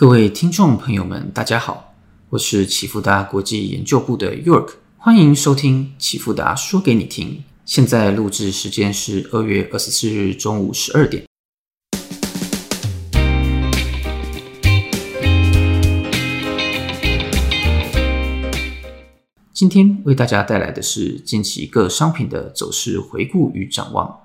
各位听众朋友们，大家好，我是启富达国际研究部的 York，欢迎收听启富达说给你听。现在录制时间是二月二十四日中午十二点。今天为大家带来的是近期各商品的走势回顾与展望。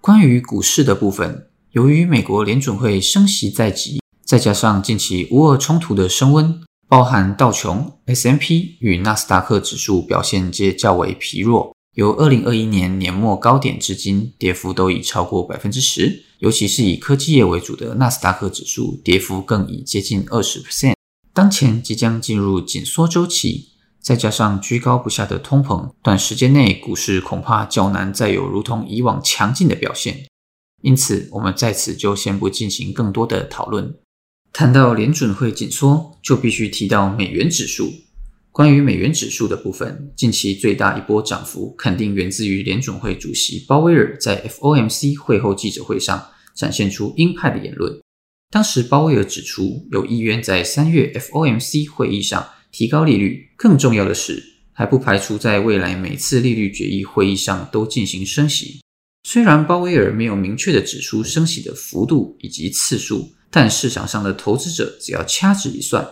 关于股市的部分，由于美国联准会升息在即。再加上近期乌俄冲突的升温，包含道琼、S M P 与纳斯达克指数表现皆较为疲弱。由二零二一年年末高点至今，跌幅都已超过百分之十，尤其是以科技业为主的纳斯达克指数，跌幅更已接近二十 percent。当前即将进入紧缩周期，再加上居高不下的通膨，短时间内股市恐怕较难再有如同以往强劲的表现。因此，我们在此就先不进行更多的讨论。谈到联准会紧缩，就必须提到美元指数。关于美元指数的部分，近期最大一波涨幅肯定源自于联准会主席鲍威尔在 FOMC 会后记者会上展现出鹰派的言论。当时鲍威尔指出，有意愿在三月 FOMC 会议上提高利率，更重要的是，还不排除在未来每次利率决议会议上都进行升息。虽然鲍威尔没有明确的指出升息的幅度以及次数。但市场上的投资者只要掐指一算，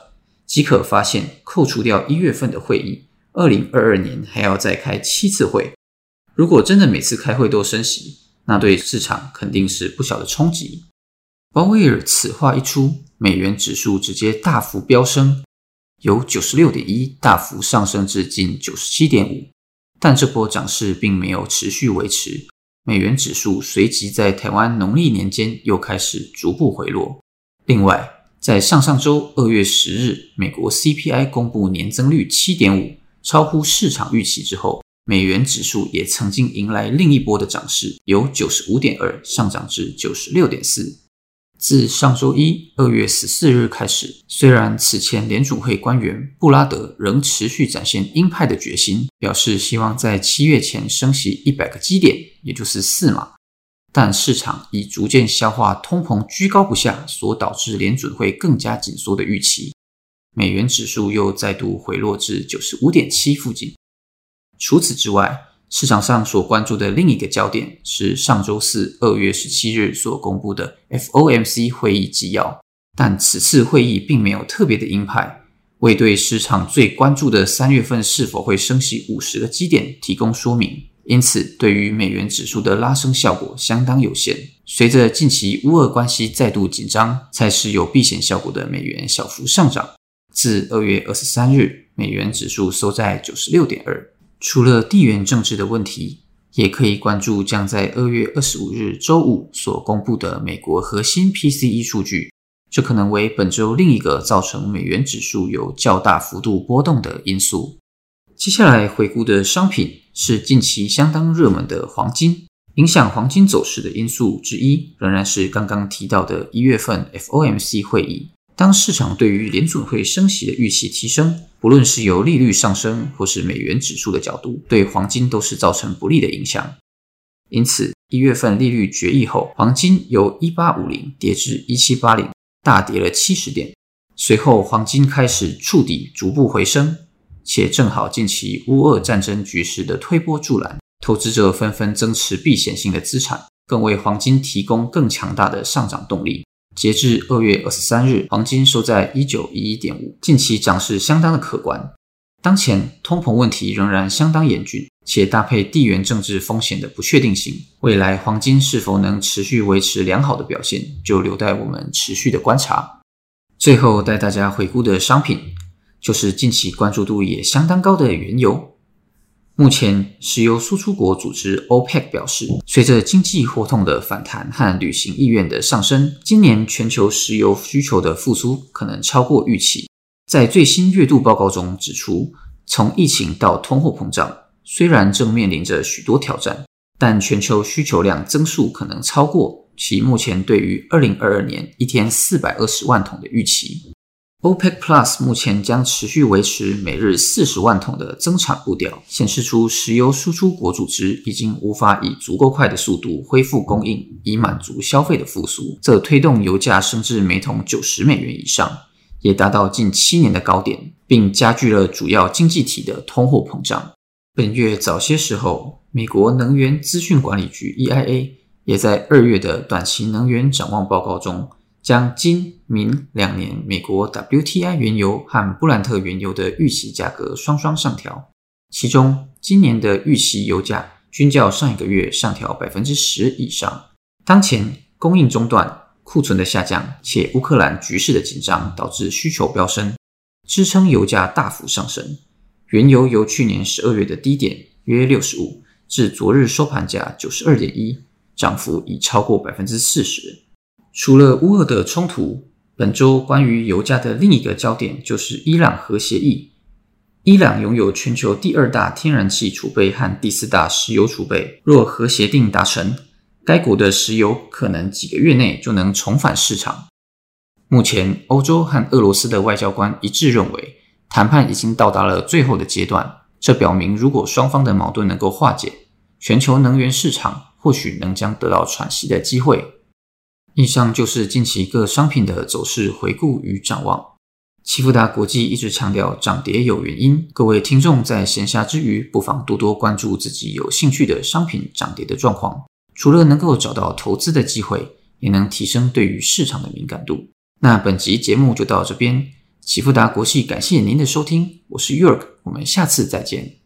即可发现，扣除掉一月份的会议，二零二二年还要再开七次会。如果真的每次开会都升息，那对市场肯定是不小的冲击。鲍威尔此话一出，美元指数直接大幅飙升，由九十六点一大幅上升至近九十七点五。但这波涨势并没有持续维持，美元指数随即在台湾农历年间又开始逐步回落。另外，在上上周二月十日，美国 CPI 公布年增率七点五，超乎市场预期之后，美元指数也曾经迎来另一波的涨势，由九十五点二上涨至九十六点四。自上周一二月十四日开始，虽然此前联储会官员布拉德仍持续展现鹰派的决心，表示希望在七月前升息一百个基点，也就是四码。但市场已逐渐消化通膨居高不下所导致联准会更加紧缩的预期，美元指数又再度回落至九十五点七附近。除此之外，市场上所关注的另一个焦点是上周四二月十七日所公布的 FOMC 会议纪要，但此次会议并没有特别的鹰派，未对市场最关注的三月份是否会升息五十个基点提供说明。因此，对于美元指数的拉升效果相当有限。随着近期乌俄关系再度紧张，才使有避险效果的美元小幅上涨。自二月二十三日，美元指数收在九十六点二。除了地缘政治的问题，也可以关注将在二月二十五日周五所公布的美国核心 PCE 数据，这可能为本周另一个造成美元指数有较大幅度波动的因素。接下来回顾的商品是近期相当热门的黄金。影响黄金走势的因素之一，仍然是刚刚提到的一月份 FOMC 会议。当市场对于联准会升息的预期提升，不论是由利率上升或是美元指数的角度，对黄金都是造成不利的影响。因此，一月份利率决议后，黄金由一八五零跌至一七八零，大跌了七十点。随后，黄金开始触底，逐步回升。且正好近期乌俄战争局势的推波助澜，投资者纷纷增持避险性的资产，更为黄金提供更强大的上涨动力。截至二月二十三日，黄金收在一九一一点五，近期涨势相当的可观。当前通膨问题仍然相当严峻，且搭配地缘政治风险的不确定性，未来黄金是否能持续维持良好的表现，就留待我们持续的观察。最后带大家回顾的商品。就是近期关注度也相当高的原油。目前，石油输出国组织 OPEC 表示，随着经济活动的反弹和旅行意愿的上升，今年全球石油需求的复苏可能超过预期。在最新月度报告中指出，从疫情到通货膨胀，虽然正面临着许多挑战，但全球需求量增速可能超过其目前对于2022年一天420万桶的预期。OPEC Plus 目前将持续维持每日四十万桶的增产步调，显示出石油输出国组织已经无法以足够快的速度恢复供应，以满足消费的复苏。这推动油价升至每桶九十美元以上，也达到近七年的高点，并加剧了主要经济体的通货膨胀。本月早些时候，美国能源资讯管理局 （EIA） 也在二月的短期能源展望报告中，将今明两年美国 WTI 原油和布兰特原油的预期价格双双上调，其中今年的预期油价均较上一个月上调百分之十以上。当前供应中断。库存的下降，且乌克兰局势的紧张导致需求飙升，支撑油价大幅上升。原油由去年十二月的低点约六十五，至昨日收盘价九十二点一，涨幅已超过百分之四十。除了乌俄的冲突，本周关于油价的另一个焦点就是伊朗核协议。伊朗拥有全球第二大天然气储备和第四大石油储备，若核协定达成。该国的石油可能几个月内就能重返市场。目前，欧洲和俄罗斯的外交官一致认为，谈判已经到达了最后的阶段。这表明，如果双方的矛盾能够化解，全球能源市场或许能将得到喘息的机会。以上就是近期各商品的走势回顾与展望。奇富达国际一直强调涨跌有原因，各位听众在闲暇之余，不妨多多关注自己有兴趣的商品涨跌的状况。除了能够找到投资的机会，也能提升对于市场的敏感度。那本集节目就到这边，启富达国际感谢您的收听，我是 York，我们下次再见。